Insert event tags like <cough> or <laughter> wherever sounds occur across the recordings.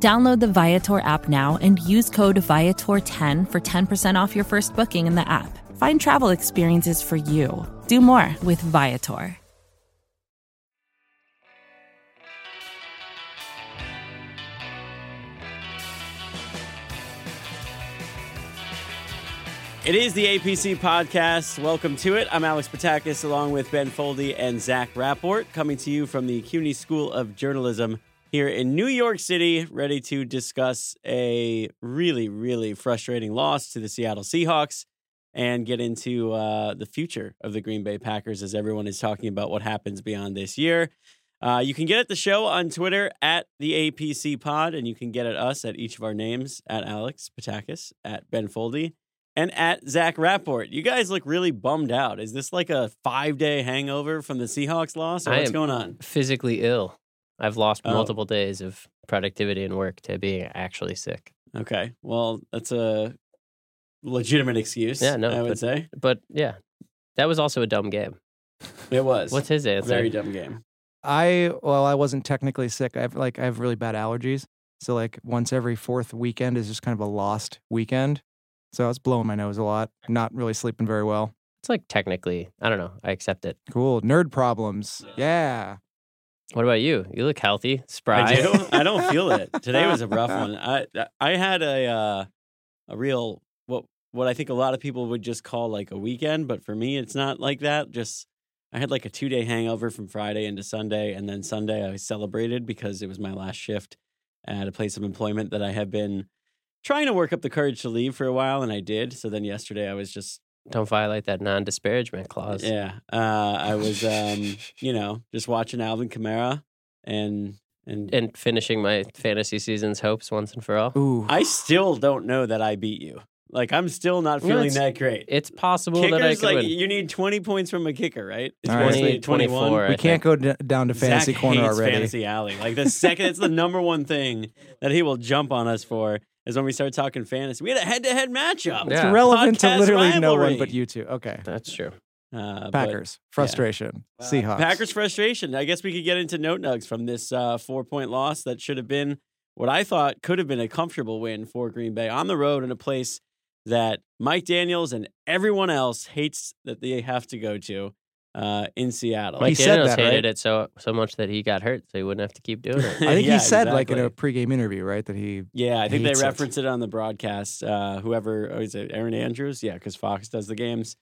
Download the Viator app now and use code Viator10 for 10% off your first booking in the app. Find travel experiences for you. Do more with Viator. It is the APC podcast. Welcome to it. I'm Alex Patakis along with Ben Foldy and Zach Rapport coming to you from the CUNY School of Journalism here in New York City, ready to discuss a really, really frustrating loss to the Seattle Seahawks and get into uh, the future of the Green Bay Packers as everyone is talking about what happens beyond this year. Uh, you can get at the show on Twitter at the APC Pod, and you can get at us at each of our names at Alex Patakis, at Ben Foldy, and at Zach Rapport. You guys look really bummed out. Is this like a five day hangover from the Seahawks loss, or I what's am going on? Physically ill. I've lost Oh. multiple days of productivity and work to being actually sick. Okay, well, that's a legitimate excuse. Yeah, no, I would but- say But yeah, that was also a dumb game. it was. What's his answer? very dumb game? I well, I wasn't technically sick. I have like I have really bad allergies. So like once every fourth weekend is just kind of a lost weekend. So I was blowing my nose a lot, not really sleeping very well. It's like technically, I don't know. I accept it. Cool. Nerd problems. Yeah. What about you? You look healthy, spry. I do. I don't feel it. <laughs> Today was a rough one. I I had a uh, a real what what I think a lot of people would just call like a weekend, but for me it's not like that. Just I had like a two day hangover from Friday into Sunday, and then Sunday I celebrated because it was my last shift at a place of employment that I have been trying to work up the courage to leave for a while, and I did. So then yesterday I was just Don't violate that non-disparagement clause. yeah, uh, I was um, <laughs> you know just watching Alvin Kamara and and And finishing my fantasy season's hopes once and for all. Ooh. I still don't know that I beat you. Like I'm still not feeling it's- that great. It's possible that I Kickers could like win. you need 20 points from a kicker, right? It's All right. mostly 20, 24. we I can't think. go d- down to fantasy Zach corner hates already. Fantasy Alley. Like the second, it's the number one thing that he will jump on us for is when we started talking fantasy. We had a head-to-head matchup. It's Yeah. relevant to Podcast literally no one but you two. Okay. That's true. Uh, but, Packers. Frustration. Seahawks. Packers frustration. I guess we could get into note nugs from this uh, four-point loss that should have been what I thought could have been a comfortable win for Green Bay on the road in a place that Mike Daniels and everyone else hates that they have to go to uh, in Seattle. Mike said Daniels that, hated right? it so so much that he got hurt, so he wouldn't have to keep doing it. I think <laughs> Yeah, he said like in a pregame interview, right? That he Yeah, I think they referenced it. it. on the broadcast. Uh, whoever oh, is it, Erin Andrews? Yeah, because Fox does the games.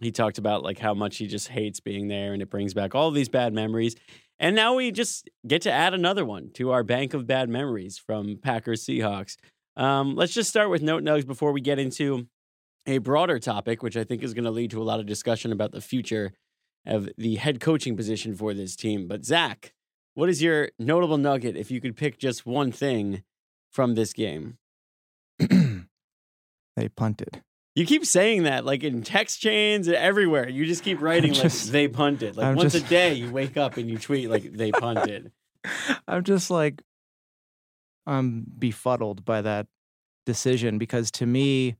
He talked about like how much he just hates being there, and it brings back all these bad memories. And now we just get to add another one to our bank of bad memories from Packers Seahawks. Um, let's just start with note nugs before we get into a broader topic, which I think is going to lead to a lot of discussion about the future of the head coaching position for this team. But Zach, what is your notable nugget if you could pick just one thing from this game? <clears throat> they punted. You keep saying that like in text chains and everywhere. You just keep writing like they punted. Like I'm once just- a day you wake up and you tweet like they punted. <laughs> I'm just like I'm befuddled by that decision because to me,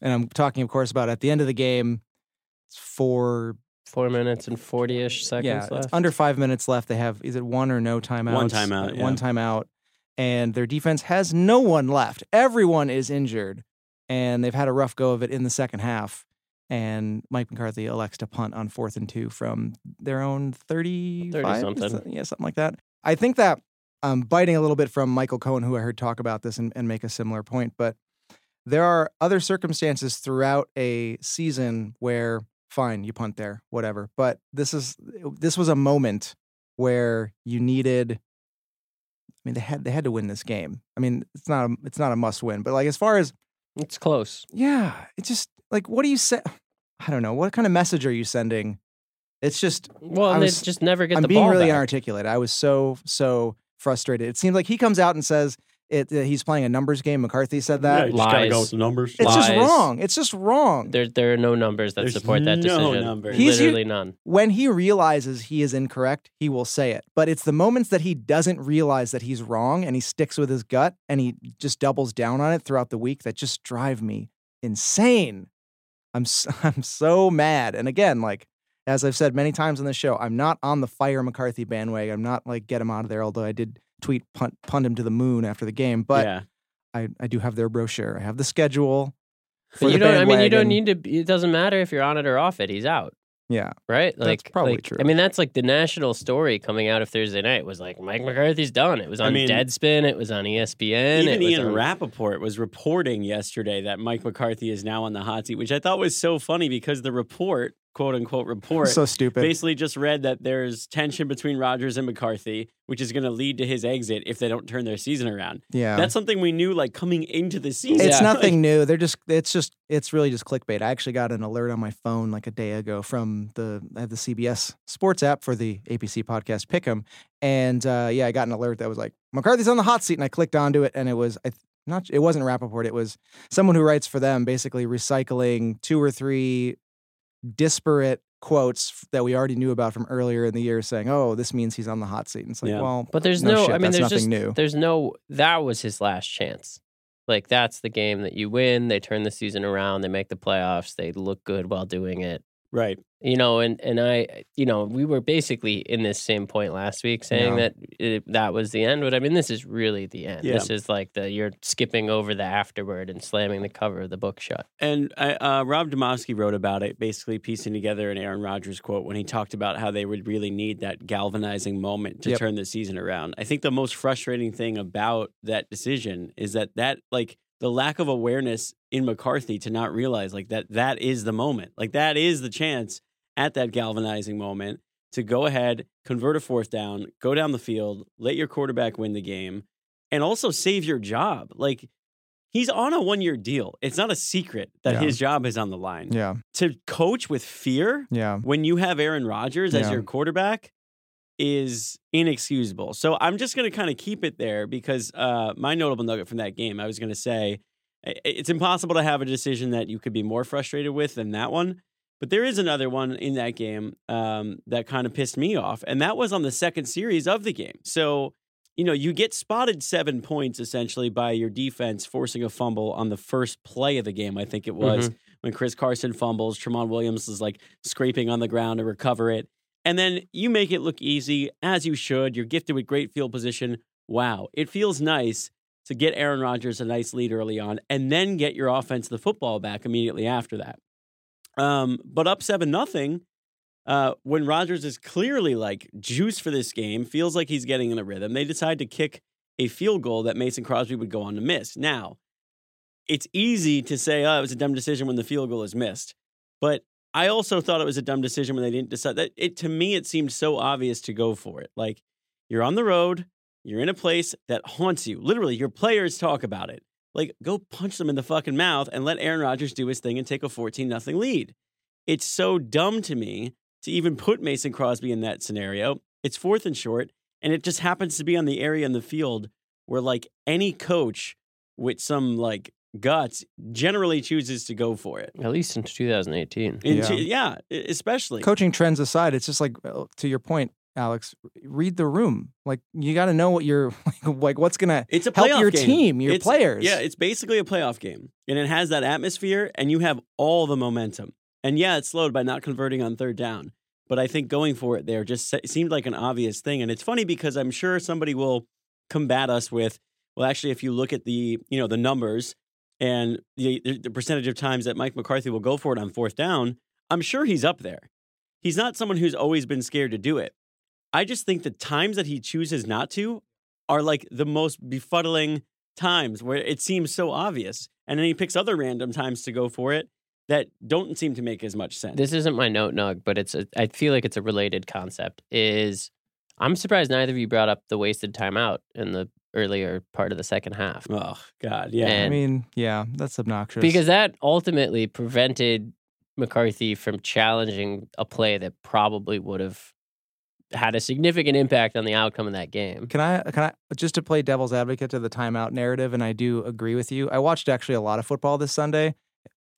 and I'm talking, of course, about at the end of the game, it's four, Four minutes and forty ish seconds yeah, left. it's under five minutes left. They have is it one or no timeouts? One timeout, Uh, yeah. One timeout, and their defense has no one left. Everyone is injured, and they've had a rough go of it in the second half. And Mike McCarthy elects to punt on fourth and two from their own 30, 30 something. Yeah, something like that. I think that I'm biting a little bit from Michael Cohen, who I heard talk about this and, and make a similar point. But there are other circumstances throughout a season where, fine, you punt there, whatever. But this is uh, this was a moment where you needed. I mean, they had they had to win this game. I mean, it's not a it's not a must win, but like as far as it's close. yeah, it's just like what do you say? <sighs> I don't know. What kind of message are you sending? It's just Well, I was- just never get I'm the being really back. inarticulate. I was so so frustrated. It seems like he comes out and says, it, that he's playing a numbers game. McCarthy said Yeah, that. you just gotta go Lies. with the numbers. It's just Lies. wrong. It's just wrong. There, there are no numbers that There's support that decision. no decision. numbers. He's- Literally none. when he realizes he is incorrect, he will say it. But it's the moments that he doesn't realize that he's wrong and he sticks with his gut and he just doubles down on it throughout the week that just drive me insane. I'm s- <laughs> I'm so mad. And again, like as I've said many times on the show, I'm not on the fire McCarthy bandwagon. I'm not like get him out of there. Although I did tweet punt, punt him to the moon after the game, but yeah. I, I do have their brochure. I have the schedule. for But you the don't. I mean, you don't need to. It doesn't matter if you're on it or off it. He's out. Yeah, Right? That's Like probably like, true. I mean, that's like the national story coming out of Thursday night was like Mike McCarthy's done. It was I on mean, Deadspin. It was on ESPN. Even it was Ian on, Rapoport was reporting yesterday that Mike McCarthy is now on the hot seat, which I thought was so funny because the report, quote unquote report, so stupid. basically just read that there's tension between Rodgers and McCarthy, which is going to lead to his exit if they don't turn their season around. yeah, That's something we knew like coming into the season. It's Yeah. nothing new. They're just it's just it's really just clickbait. I actually got an alert on my phone like a day ago from the I have the CBS Sports app for the APC podcast Pick'em, and uh, yeah, I got an alert that was like McCarthy's on the hot seat, and I clicked onto it, and it was I th- not it wasn't Rapoport. It was someone who writes for them, basically recycling two or three disparate quotes that we already knew about from earlier in the year, saying, "Oh, this means he's on the hot seat." And it's like, Yeah. well, But there's no, no. shit, I mean, that's there's nothing just new. there's no. That was his last chance. Like that's the game that you win. They turn the season around. They make the playoffs. They look good while doing it. Right. You know, and and I, you know, we were basically in this same point last week, saying Yeah. that it, that was the end. But I mean, this is really the end. Yeah. This is like the you're skipping over the afterword and slamming the cover of the book shut. And I, uh, Rob Demovsky wrote about it, basically piecing together an Aaron Rodgers quote when he talked about how they would really need that galvanizing moment to Yep. turn the season around. I think the most frustrating thing about that decision is that that like the lack of awareness in McCarthy to not realize like that that is the moment, like that is the chance at that galvanizing moment to go ahead, convert a fourth down, go down the field, let your quarterback win the game, and also save your job. Like he's on a one year deal. It's not a secret that Yeah. his job is on the line. yeah, To coach with fear yeah, when you have Aaron Rodgers as Yeah. your quarterback is inexcusable. So I'm just going to kind of keep it there because uh, my notable nugget from that game, I was going to say it's impossible to have a decision that you could be more frustrated with than that one. But there is another one in that game um, that kind of pissed me off, and that was on the second series of the game. So, you know, you get spotted seven points essentially by your defense forcing a fumble on the first play of the game, I think it was, when Chris Carson fumbles. Tramon Williams is like scraping on the ground to recover it. And then you make it look easy, as you should. You're gifted with great field position. Wow. It feels nice to get Aaron Rodgers a nice lead early on and then get your offense the football back immediately after that. Um, but up seven nothing, uh, when Rodgers is clearly like juice for this game, feels like he's getting in a rhythm. They decide to kick a field goal that Mason Crosby would go on to miss. Now, it's easy to say, "Oh, it was a dumb decision when the field goal is missed," but I also thought it was a dumb decision when they didn't decide that. It to me, it seemed so obvious to go for it. Like you're on the road, you're in a place that haunts you. Literally, your players talk about it. Like, go punch them in the fucking mouth and let Aaron Rodgers do his thing and take a 14 nothing lead. It's so dumb to me to even put Mason Crosby in that scenario. It's fourth and short, and it just happens to be on the area in the field where like any coach with some like guts generally chooses to go for it. At least since 2018. And Yeah. to- yeah, especially. coaching trends aside, it's just like uh, to your point, Alex. Read the room. Like you got to know what you're like. <laughs> Like what's gonna It's a help playoff your game. team, your It's- players. Yeah, it's basically a playoff game, and it has that atmosphere, and you have all the momentum. And yeah, it's slowed by not converting on third down, but I think going for it there just seemed like an obvious thing. And it's funny because I'm sure somebody will combat us with, well, actually, if you look at the you know the numbers and the the percentage of times that Mike McCarthy will go for it on fourth down, I'm sure he's up there. He's not someone who's always been scared to do it. I just think the times that he chooses not to are like the most befuddling times where it seems so obvious. And then he picks other random times to go for it that don't seem to make as much sense. This isn't my note nug, but it's a, I feel like it's a related concept. Is I'm surprised neither of you brought up the wasted timeout in the earlier part of the second half oh, God. Yeah. I mean, yeah, that's obnoxious. because that ultimately prevented McCarthy from challenging a play that probably would have had a significant impact on the outcome of that game. Can I can I just to play devil's advocate to the timeout narrative, and I do agree with you. I watched actually a lot of football this Sunday.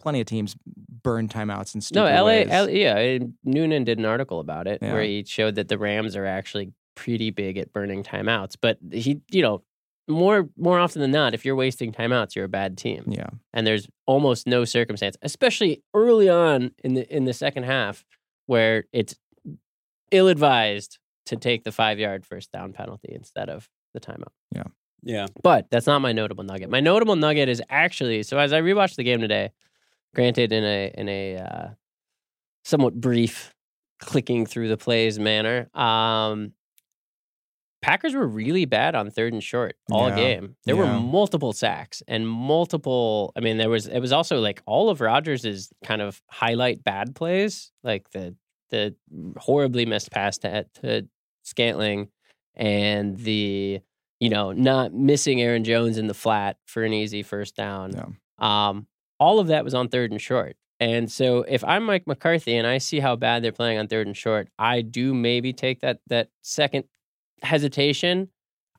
Plenty of teams burn timeouts and No, LA, ways. L- yeah, Noonan did an article about it Yeah. where he showed that the Rams are actually pretty big at burning timeouts. But he, you know, more more often than not, if you're wasting timeouts, you're a bad team. yeah, and there's almost no circumstance, especially early on in the in the second half, where it's ill advised to take the five yard first down penalty instead of the timeout. Yeah. Yeah. But that's not my notable nugget. My notable nugget is actually so as I rewatched the game today, granted in a in a uh, somewhat brief clicking through the plays manner. Um, Packers were really bad on third and short all Yeah. game. There were multiple sacks and multiple. I mean, there was it was also like all of Rodgers' kind of highlight bad plays, like the the horribly missed pass to, to Scantling and the you know not missing Aaron Jones in the flat for an easy first down. Yeah. Um, all of that was on third and short. And so if I'm Mike McCarthy and I see how bad they're playing on third and short, I do maybe take that that second hesitation.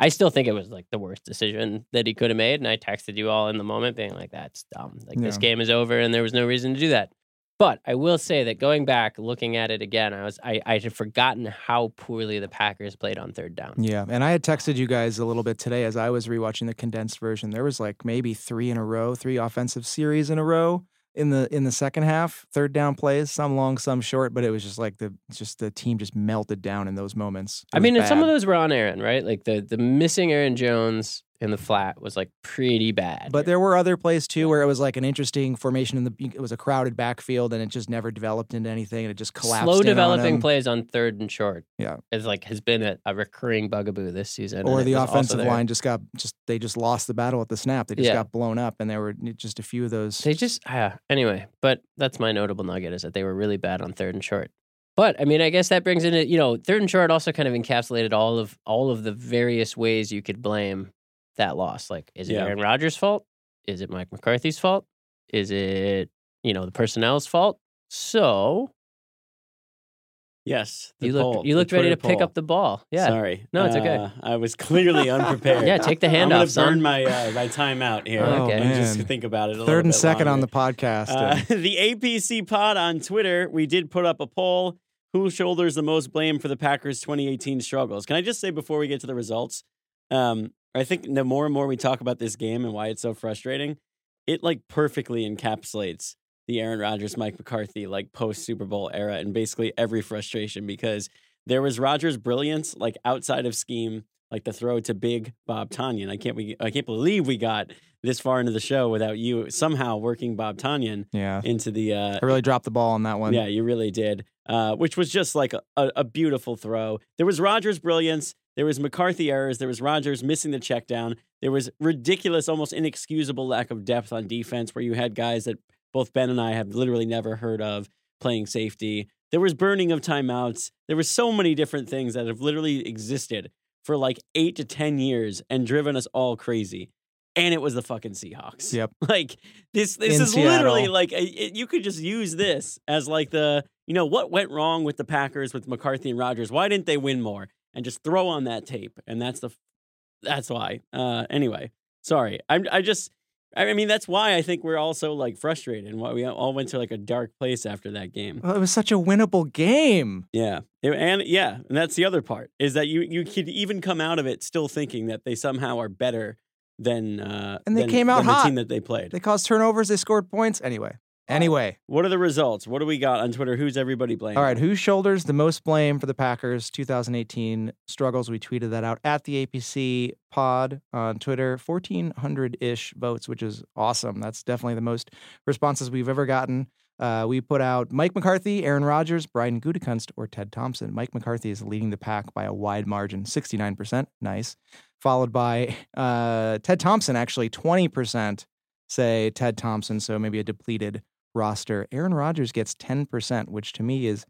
I still think it was like the worst decision that he could have made. And I texted you all in the moment being like, that's dumb. Like this game is over and there was no reason to do that. But I will say that going back, looking at it again, I was I, I had forgotten how poorly the Packers played on third down. yeah. And I had texted you guys a little bit today as I was rewatching the condensed version. There was like maybe three in a row, three offensive series in a row in the in the second half. Third down plays, some long, some short, but it was just like the just the team just melted down in those moments. It I mean, and some of those were on Aaron, right? Like the the missing Aaron Jones in the flat was like pretty bad. But there were other plays too where it was like an interesting formation in the. It was a crowded backfield and it just never developed into anything and it just collapsed. slow in on developing him. plays on third and short. Yeah. is like has been a, a recurring bugaboo this season. Or the offensive line just got just they just lost the battle at the snap. They just Yeah. got blown up, and there were just a few of those. They just yeah. Anyway, but that's my notable nugget is that they were really bad on third and short. But I mean, I guess that brings in it. You know, third and short also kind of encapsulated all of all of the various ways you could blame that loss. Like, is it Yeah. Aaron Rodgers' fault? Is it Mike McCarthy's fault? Is it you know the personnel's fault? So Yes. the you looked poll, you the looked ready to Twitter pick up the ball. Yeah. Sorry. No, it's okay. Uh, I was clearly unprepared. Yeah, take the I'm hand gonna son. burn my uh, my time out here Oh, and just think about it. A Third little and bit second on the podcast. Uh, <laughs> the APC pod on Twitter, we did put up a poll. Who shoulders the most blame for the Packers' 2018 struggles? Can I just say before we get to the results? Um, I think the more and more we talk about this game and why it's so frustrating, it like perfectly encapsulates the Aaron Rodgers, Mike McCarthy like post Super Bowl era and basically every frustration because there was Rodgers' brilliance like outside of scheme, like the throw to big Bob Tonyan. I can't we I can't believe we got this far into the show without you somehow working Bob Tonyan yeah, into the uh I really dropped the ball on that one. yeah, you really did. Uh, which was just like a, a, a beautiful throw. There was Rodgers' brilliance. There was McCarthy errors. There was Rodgers missing the check down. There was ridiculous, almost inexcusable lack of depth on defense where you had guys that both Ben and I have literally never heard of playing safety. There was burning of timeouts. There was so many different things that have literally existed for like eight to 10 years and driven us all crazy. And it was the fucking Seahawks. <laughs> Yep. Like this, this In is literally like a, it, you could just use this as like the you know what went wrong with the Packers with McCarthy and Rodgers. Why didn't they win more? And just throw on that tape. And that's the that's why. Uh, anyway, sorry. I'm I just I mean that's why I think we're all so like frustrated and why we all went to like a dark place after that game. Well, it was such a winnable game. Yeah, and yeah, and that's the other part is that you you could even come out of it still thinking that they somehow are better than uh, And they than- came out than the hot. team that they played. They caused turnovers. They scored points. Anyway, anyway. What are the results? What do we got on Twitter? Who's everybody blaming? All right, who shoulders the most blame for the Packers 2018 struggles? We tweeted that out at the APC pod on Twitter. 1,400 ish votes, which is awesome. That's definitely the most responses we've ever gotten. Uh, we put out Mike McCarthy, Aaron Rodgers, Brian Gutekunst, or Ted Thompson. Mike McCarthy is leading the pack by a wide margin, 69%. Nice. Followed by uh, Ted Thompson, actually 20% say Ted Thompson, so maybe a depleted roster. Aaron Rodgers gets 10%, which to me is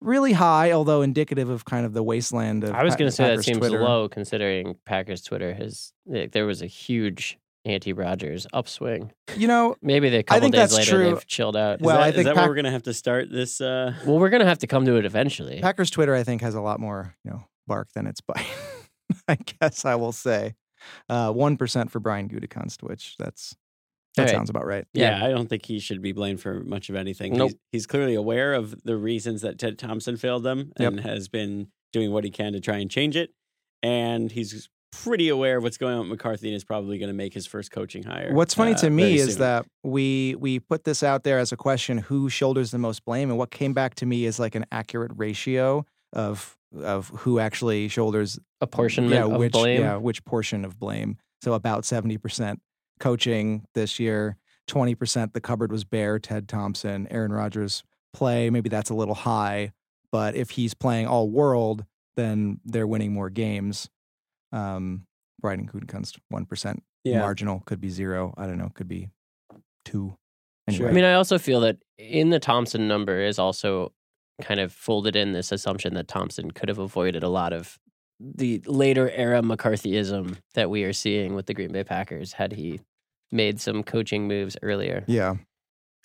really high, although indicative of kind of the wasteland of I was going to say that seems Twitter. low considering Packers Twitter has like, there was a huge anti Rodgers upswing. You know, Maybe they a couple think days that's later true. they've chilled out. Is Well, that, I is think that Pac- where we're gonna have to start this? Uh, well, we're gonna have to come to it eventually. Packers Twitter, I think, has a lot more, you know, bark than its bite. <laughs> I guess I will say. Uh, One for Brian Gutekunst, which that's that All right. sounds about right. yeah. Yeah. I don't think he should be blamed for much of anything. Nope. He's, he's clearly aware of the reasons that Ted Thompson failed them Yep. and has been doing what he can to try and change it. And he's pretty aware of what's going on with McCarthy and is probably going to make his first coaching hire. What's funny uh, to me is soon. that we we put this out there as a question: who shoulders the most blame? And what came back to me is like an accurate ratio of of who actually shoulders Apportionment yeah, of which, blame. Yeah, which portion of blame? So about seventy percent coaching this year, twenty percent the cupboard was bare. Ted Thompson, Aaron Rodgers play. Maybe that's a little high, but if he's playing all world, then they're winning more games. Um, Brian Gutekunst, one percent yeah. marginal could be zero. I don't know. Could be two. Sure. I mean, I also feel that in the Thompson number is also kind of folded in this assumption that Thompson could have avoided a lot of the later era McCarthyism that we are seeing with the Green Bay Packers had he made some coaching moves earlier. yeah.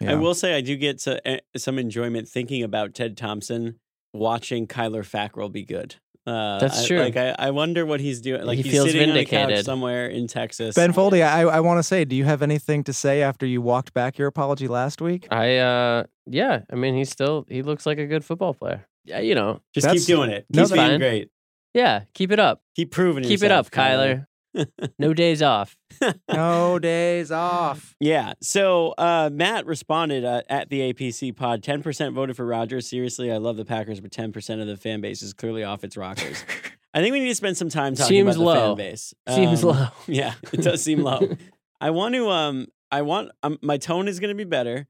I will say I do get so, eh, some enjoyment thinking about Ted Thompson watching Kyler Fackrell be good. Uh, That's I- true. Like I, I wonder what he's doing. Like He he's feels sitting on a couch vindicated. somewhere in Texas. Ben Foldy, I, I want to say, do you have anything to say after you walked back your apology last week? I uh yeah, I mean he's still he looks like a good football player. Yeah, you know. Just That's- keep doing it. no, Keep that's being fine. great. Yeah, keep it up. Keep proving it. Keep it yourself, up, Kyler. No <laughs> days off. no days off. <laughs> Yeah. So uh, Matt responded uh, at the APC pod 10% voted for Rodgers. Seriously, I love the Packers, but 10% of the fan base is clearly off its rockers. <laughs> I think we need to spend some time talking Seems about the low. fan base. Seems Um, low. Yeah, it does seem low. I want to um I want um, my tone is going to be better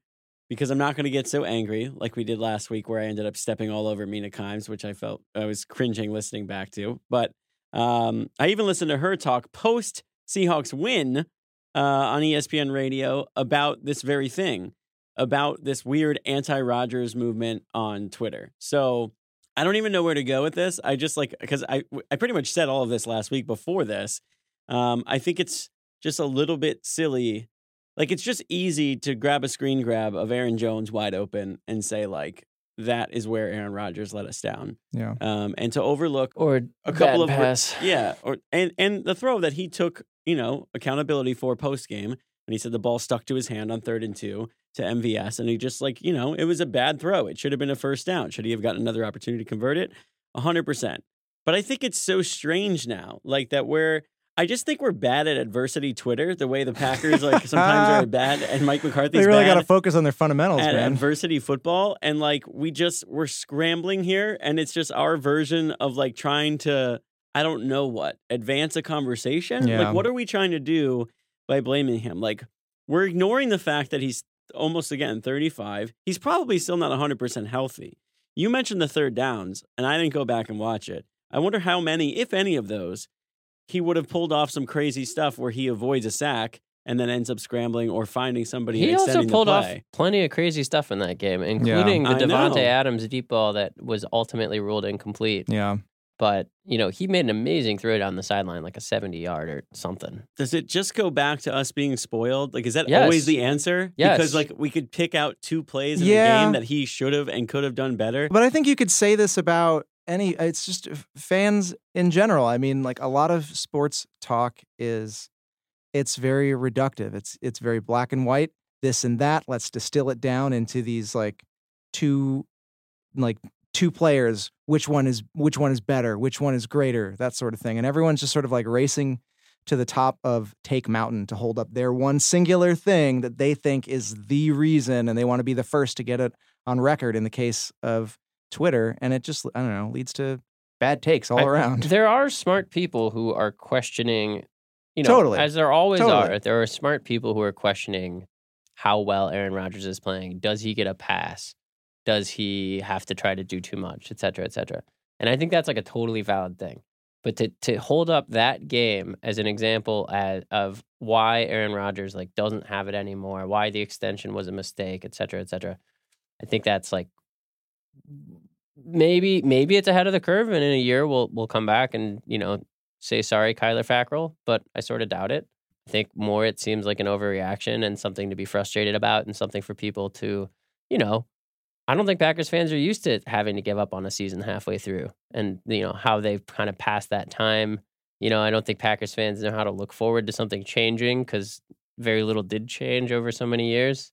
because I'm not going to get so angry like we did last week where I ended up stepping all over Mina Kimes, which I felt I was cringing listening back to. But um I even listened to her talk post Seahawks win uh, on ESPN radio about this very thing, about this weird anti-Rodgers movement on Twitter. So I don't even know where to go with this. I just like because I I pretty much said all of this last week before this. Um, I think it's just a little bit silly. Like it's just easy to grab a screen grab of Aaron Jones wide open and say like that is where Aaron Rodgers let us down, Yeah. um, and to overlook Or a couple of bad pass. yeah, or and and the throw that he took, you know, accountability for post game, and he said the ball stuck to his hand on third and two to MVS, and he just like you know it was a bad throw. It should have been a first down. Should he have gotten another opportunity to convert it? hundred percent. But I think it's so strange now, like that we're. I just think we're bad at adversity Twitter. The way the Packers like sometimes are <laughs> bad, and Mike McCarthy's They really bad got to focus on their fundamentals, at man. adversity football and like we just we're scrambling here and it's just our version of like trying to i don't know what advance a conversation Yeah. like what are we trying to do by blaming him like we're ignoring the fact that he's almost again 35 he's probably still not 100% healthy you mentioned the third downs and i didn't go back and watch it i wonder how many if any of those he would have pulled off some crazy stuff where he avoids a sack and then ends up scrambling or finding somebody He and also pulled the off plenty of crazy stuff in that game, including the I Davante. Adams deep ball that was ultimately ruled incomplete. yeah. But you know, he made an amazing throw down the sideline, like a seventy-yard or something. Does it just go back to us being spoiled? Like, is that Yes. always the answer? Yes. Because like we could pick out two plays in Yeah. the game that he should have and could have done better. But I think you could say this about any. It's just uh, fans in general. I mean, like a lot of sports talk is, it's very reductive. It's it's very black and white. This and that. Let's distill it down into these like two, like two players. Which one is which one is better? Which one is greater? That sort of thing. And everyone's just sort of like racing to the top of Take Mountain to hold up their one singular thing that they think is the reason, and they want to be the first to get it on record. In the case of Twitter, and it just I don't know leads to bad takes all I- around. <laughs> There are smart people who are questioning, you know, Totally. as there always Totally. are. There are smart people who are questioning how well Aaron Rodgers is playing. Does he get a pass? Does he have to try to do too much, et cetera, et cetera? And I think that's like a totally valid thing. But to to hold up that game as an example as, of why Aaron Rodgers like doesn't have it anymore, why the extension was a mistake, et cetera, et cetera. I think that's like maybe maybe it's ahead of the curve, and in a year we'll we'll come back and you know say sorry, Kyler Fackrell. But I sort of doubt it. I think more it seems like an overreaction and something to be frustrated about and something for people to, you know, I don't think Packers fans are used to having to give up on a season halfway through and, you know, how they've kind of passed that time. You know, I don't think Packers fans know how to look forward to something changing because very little did change over so many years.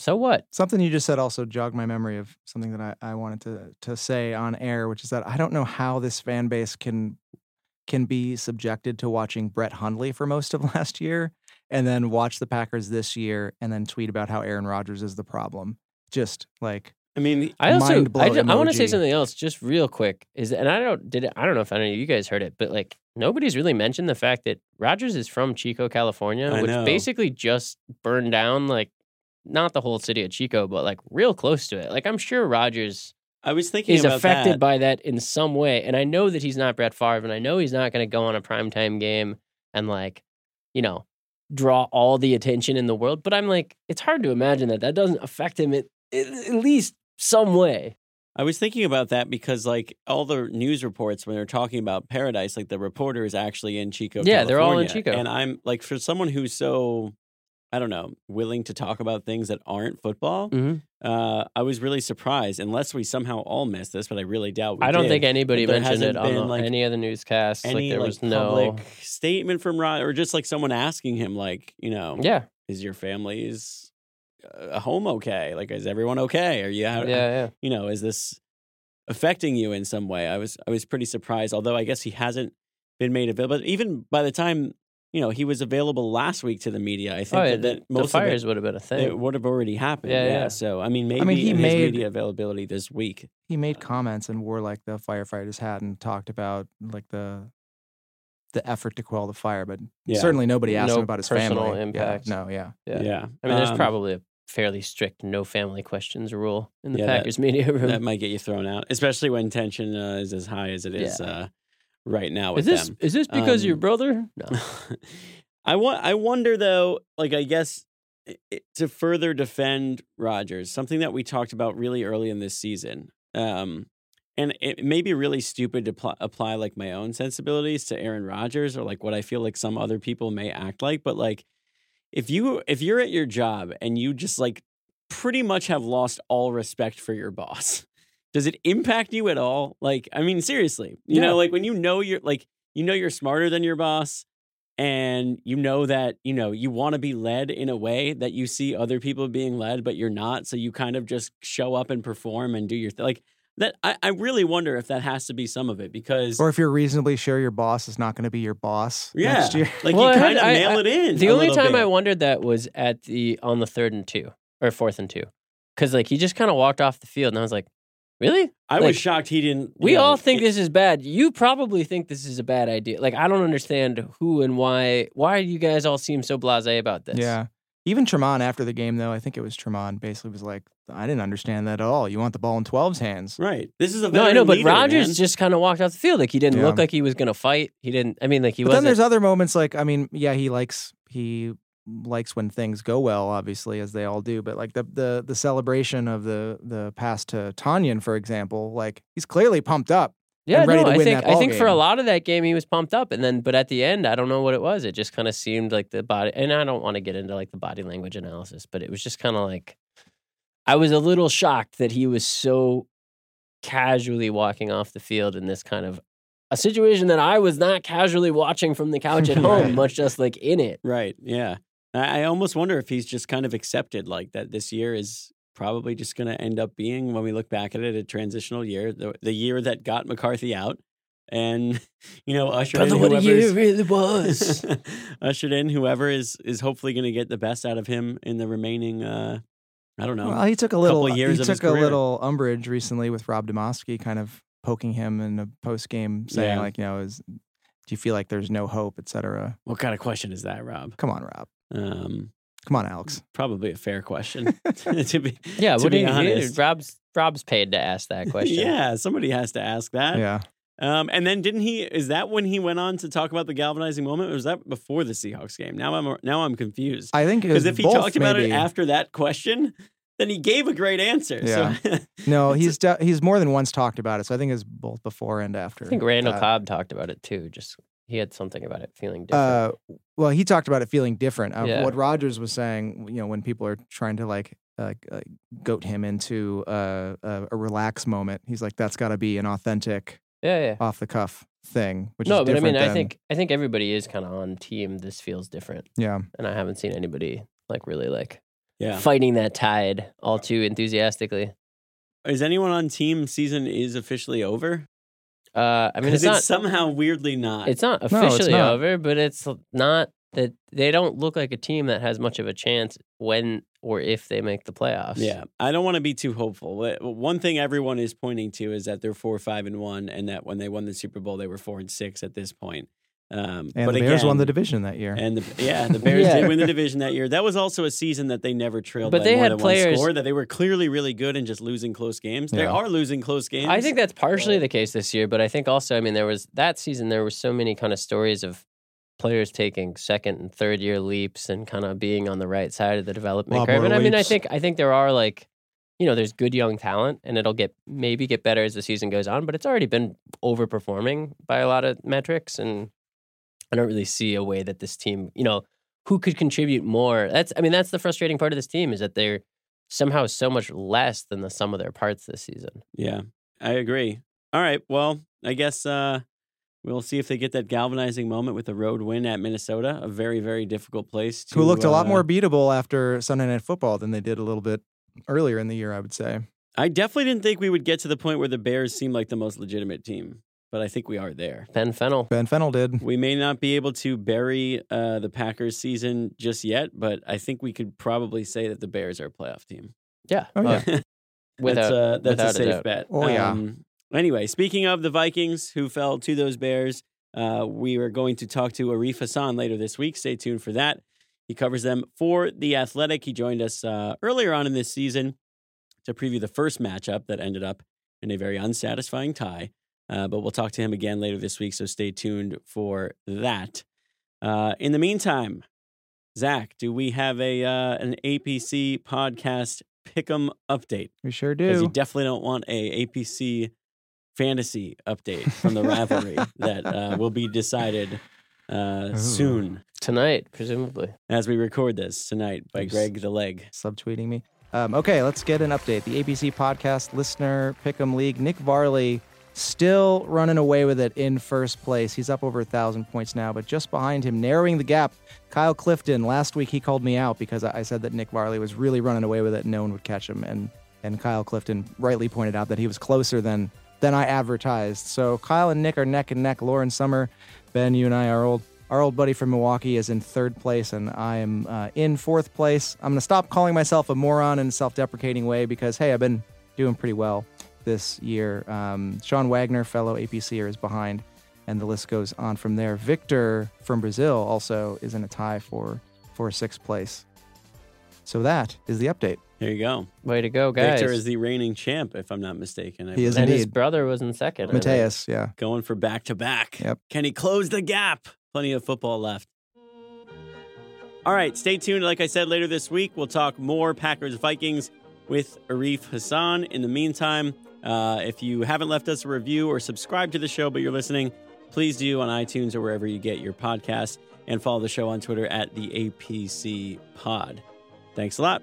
So what? Something you just said also jogged my memory of something that I, I wanted to to say on air, which is that I don't know how this fan base can can be subjected to watching Brett Hundley for most of <laughs> last year and then watch the Packers this year and then tweet about how Aaron Rodgers is the problem. Just like I mean, I also I, ju- I want to say something else just real quick is and I don't did it, I don't know if any of you guys heard it but like nobody's really mentioned the fact that Rodgers is from Chico, California, I which know. basically just burned down like not the whole city of Chico but like real close to it. Like I'm sure Rodgers I was thinking is about affected that. by that in some way and I know that he's not Brett Favre and I know he's not going to go on a primetime game and like you know draw all the attention in the world but I'm like it's hard to imagine that that doesn't affect him at, at at least some way. I was thinking about that because, like, all the news reports when they're talking about Paradise, like the reporter is actually in Chico. Yeah, they're all in Chico. And I'm like, for someone who's so, I don't know, willing to talk about things that aren't football, Mm-hmm. uh, I was really surprised. Unless we somehow all missed this, but I really doubt we I don't did. think anybody mentioned it on like, any of the newscasts. any like there like was no. public statement from Rod, or just like someone asking him, like, you know, Yeah, is your family's uh, home okay? Like, is everyone okay? Are you yeah, out? yeah. you know, is this affecting you in some way? I was I was pretty surprised, although I guess he hasn't been made available. But even by the time you know he was available last week to the media, I think Oh, yeah, that, the, that the most fires of would have been a thing. it would have already happened. Yeah, Yeah, yeah. So I mean, maybe mean, he his made- media availability this week. he made comments and wore like the firefighters hat and talked about like the the effort to quell the fire, but Yeah. certainly nobody asked No him about his personal family. Yeah, impact. no, yeah. yeah. Yeah, I mean, there's Um, probably a fairly strict no family questions rule in the Yeah, that- Packers media <laughs> room. that might get you thrown out, especially when tension uh, is as high as it is Yeah. uh, right now is this them. is this because of your Um, brother? No. <laughs> I want. I wonder though. Like, I guess i- i- to further defend Rodgers, something that we talked about really early in this season, um, and it may be really stupid to pl- apply like my own sensibilities to Aaron Rodgers or like what I feel like some other people may act like, but like if you if you're at your job and you just like pretty much have lost all respect for your boss. Does it impact you at all? Like, I mean, seriously, you Yeah. know, like when you know you're like, you know, you're smarter than your boss and you know that, you know, you want to be led in a way that you see other people being led, but you're not. So you kind of just show up and perform and do your thing. Like that, I, I really wonder if that has to be some of it because, Or if you're reasonably sure your boss is not going to be your boss yeah, next year. <laughs> like Well, you kind of I- mail I- it in. The a only little time I wondered that was at the on the third and two or fourth and two, because like he just kind of walked off the field, and I was like, really? I like, was shocked he didn't. We know, all think it- this is bad. You probably think this is a bad idea. Like I don't understand who and why. Why do you guys all seem so blasé about this? Yeah. Even Tramon after the game, though, I think it was Tramon basically was like, I didn't understand that at all. You want the ball in 12's hands. Right. This is a No, I know, but leader, Rodgers man. just kind of walked off the field. Like he didn't Yeah. look like he was gonna fight. He didn't. I mean, like he but then wasn't. there's other moments like, I mean, yeah, he likes, he likes when things go well, obviously, as they all do. But like the the the celebration of the the pass to Tonyan, for example, like he's clearly pumped up. yeah, ready no, to I think I think for a lot of that game he was pumped up, and then but at the end I don't know what it was. It just kind of seemed like the body, and I don't want to get into like the body language analysis, but it was just kind of like I was a little shocked that he was so casually walking off the field in this kind of a situation that I was not casually watching from the couch at <laughs> home, Right. much less like in it. Right. Yeah. I almost wonder if he's just kind of accepted like that this year is probably just going to end up being, when we look back at it, a transitional year, the, the year that got McCarthy out and, <laughs> you know, ushered in what year really was. <laughs> ushered in whoever is is hopefully going to get the best out of him in the remaining, uh, I don't know. Well, he took a little, couple years he of his took a little umbrage recently with Rob Demovsky kind of poking him in a post game, saying Yeah. like, you know, is do you feel like there's no hope, et cetera? what kind of question is that, Rob? Come on, Rob. Um, Come on, Alex. probably a fair question <laughs> <laughs> to be. yeah, to what do be you honest. Rob's Rob's paid to ask that <laughs> question. Yeah, somebody has to ask that. Yeah. Um, and then didn't he? Is that when he went on to talk about the galvanizing moment, or was that before the Seahawks game? Now I'm now I'm confused I think because if he both, talked about maybe. it after that question, then he gave a great answer. So No, It's he's de- he's more than once talked about it. So I think it's both before and after. I think Randall that. Cobb talked about it too. Just he had something about it feeling different. Uh, well, he talked about it feeling different. Uh, Yeah. What Rodgers was saying, you know, when people are trying to like uh, uh, goat him into uh, a, a relax moment, he's like, that's got to be an authentic, yeah, yeah. off the cuff thing. Which no, is but I mean, different I think I think everybody is kind of on team. This feels different, yeah, and I haven't seen anybody like really like Yeah. fighting that tide all too enthusiastically. Is anyone on team season is officially over? Uh, I mean, it's, it's, not somehow weirdly not. it's not No, it's officially not. over, but it's not that they don't look like a team that has much of a chance when or if they make the playoffs. Yeah, I don't want to be too hopeful. One thing everyone is pointing to is that they're four, five, and one, and that when they won the Super Bowl, they were four and six at this point. Um, and but the Bears won the division that year. And the, yeah, the Bears <laughs> Yeah. did win the division that year. That was also a season that they never trailed. But by they more had than players- score, that they were clearly really good and just losing close games. They are losing close games. I think that's partially the case this year, but I think also, I mean, there was that season, there were so many kind of stories of players taking second and third year leaps and kind of being on the right side of the development Lot curve. more And I mean, I think I think there are like, you know, there's good young talent and it'll get maybe get better as the season goes on, but it's already been overperforming by a lot of metrics and I don't really see a way that this team, you know, who could contribute more. That's I mean, that's the frustrating part of this team is that they're somehow so much less than the sum of their parts this season. Yeah, I agree. All right. Well, I guess uh, we'll see if they get that galvanizing moment with a road win at Minnesota, a very, very difficult place. To, who looked a lot uh, more beatable after Sunday Night Football than they did a little bit earlier in the year, I would say. I definitely didn't think we would get to the point where the Bears seemed like the most legitimate team, but I think we are there. Ben Fennel. Ben Fennel did. We may not be able to bury uh, the Packers season just yet, but I think we could probably say that the Bears are a playoff team. Yeah. Oh, yeah. <laughs> that's Without- a, that's without a a safe doubt. bet. Oh, yeah. Um, anyway, speaking of the Vikings who fell to those Bears, uh, we are going to talk to Arif Hassan later this week. Stay tuned for that. He covers them for The Athletic. He joined us uh, earlier on in this season to preview the first matchup that ended up in a very unsatisfying tie. Uh, but we'll talk to him again later this week, so stay tuned for that. Uh, in the meantime, Zach, do we have a uh, an APC podcast pick'em update? We sure do. because you definitely don't want a APC fantasy update from the rivalry that uh, will be decided uh, soon Tonight, presumably. as we record this tonight by Oops. Greg the Leg. Subtweeting me. Um, okay, let's get an update. The APC podcast listener pick'em league. Nick Varley still running away with it in first place. He's up over a thousand points now, but just behind him, narrowing the gap. Kyle Clifton. Last week he called me out because I said that Nick Varley was really running away with it, and no one would catch him. And and Kyle Clifton rightly pointed out that he was closer than than I advertised. So Kyle and Nick are neck and neck. Lauren Summer, Ben, you and I are old. Our old buddy from Milwaukee is in third place, and I am uh, in fourth place. I'm going to stop calling myself a moron in a self deprecating way because, hey, I've been doing pretty well this year. Um, Sean Wagner, fellow APCer, is behind, and the list goes on from there. Victor from Brazil also is in a tie for, for sixth place. So that is the update. There you go. Way to go, guys. Victor is the reigning champ, if I'm not mistaken. I He is believe. and his brother was in second. I. Mateus, yeah. going for back to back. Yep. Can he close the gap? Plenty of football left. All right, stay tuned. Like I said, later this week, we'll talk more Packers Vikings with Arif Hassan. In the meantime, uh, if you haven't left us a review or subscribed to the show, but you're listening, please do on iTunes or wherever you get your podcast and follow the show on Twitter at the APC Pod. Thanks a lot.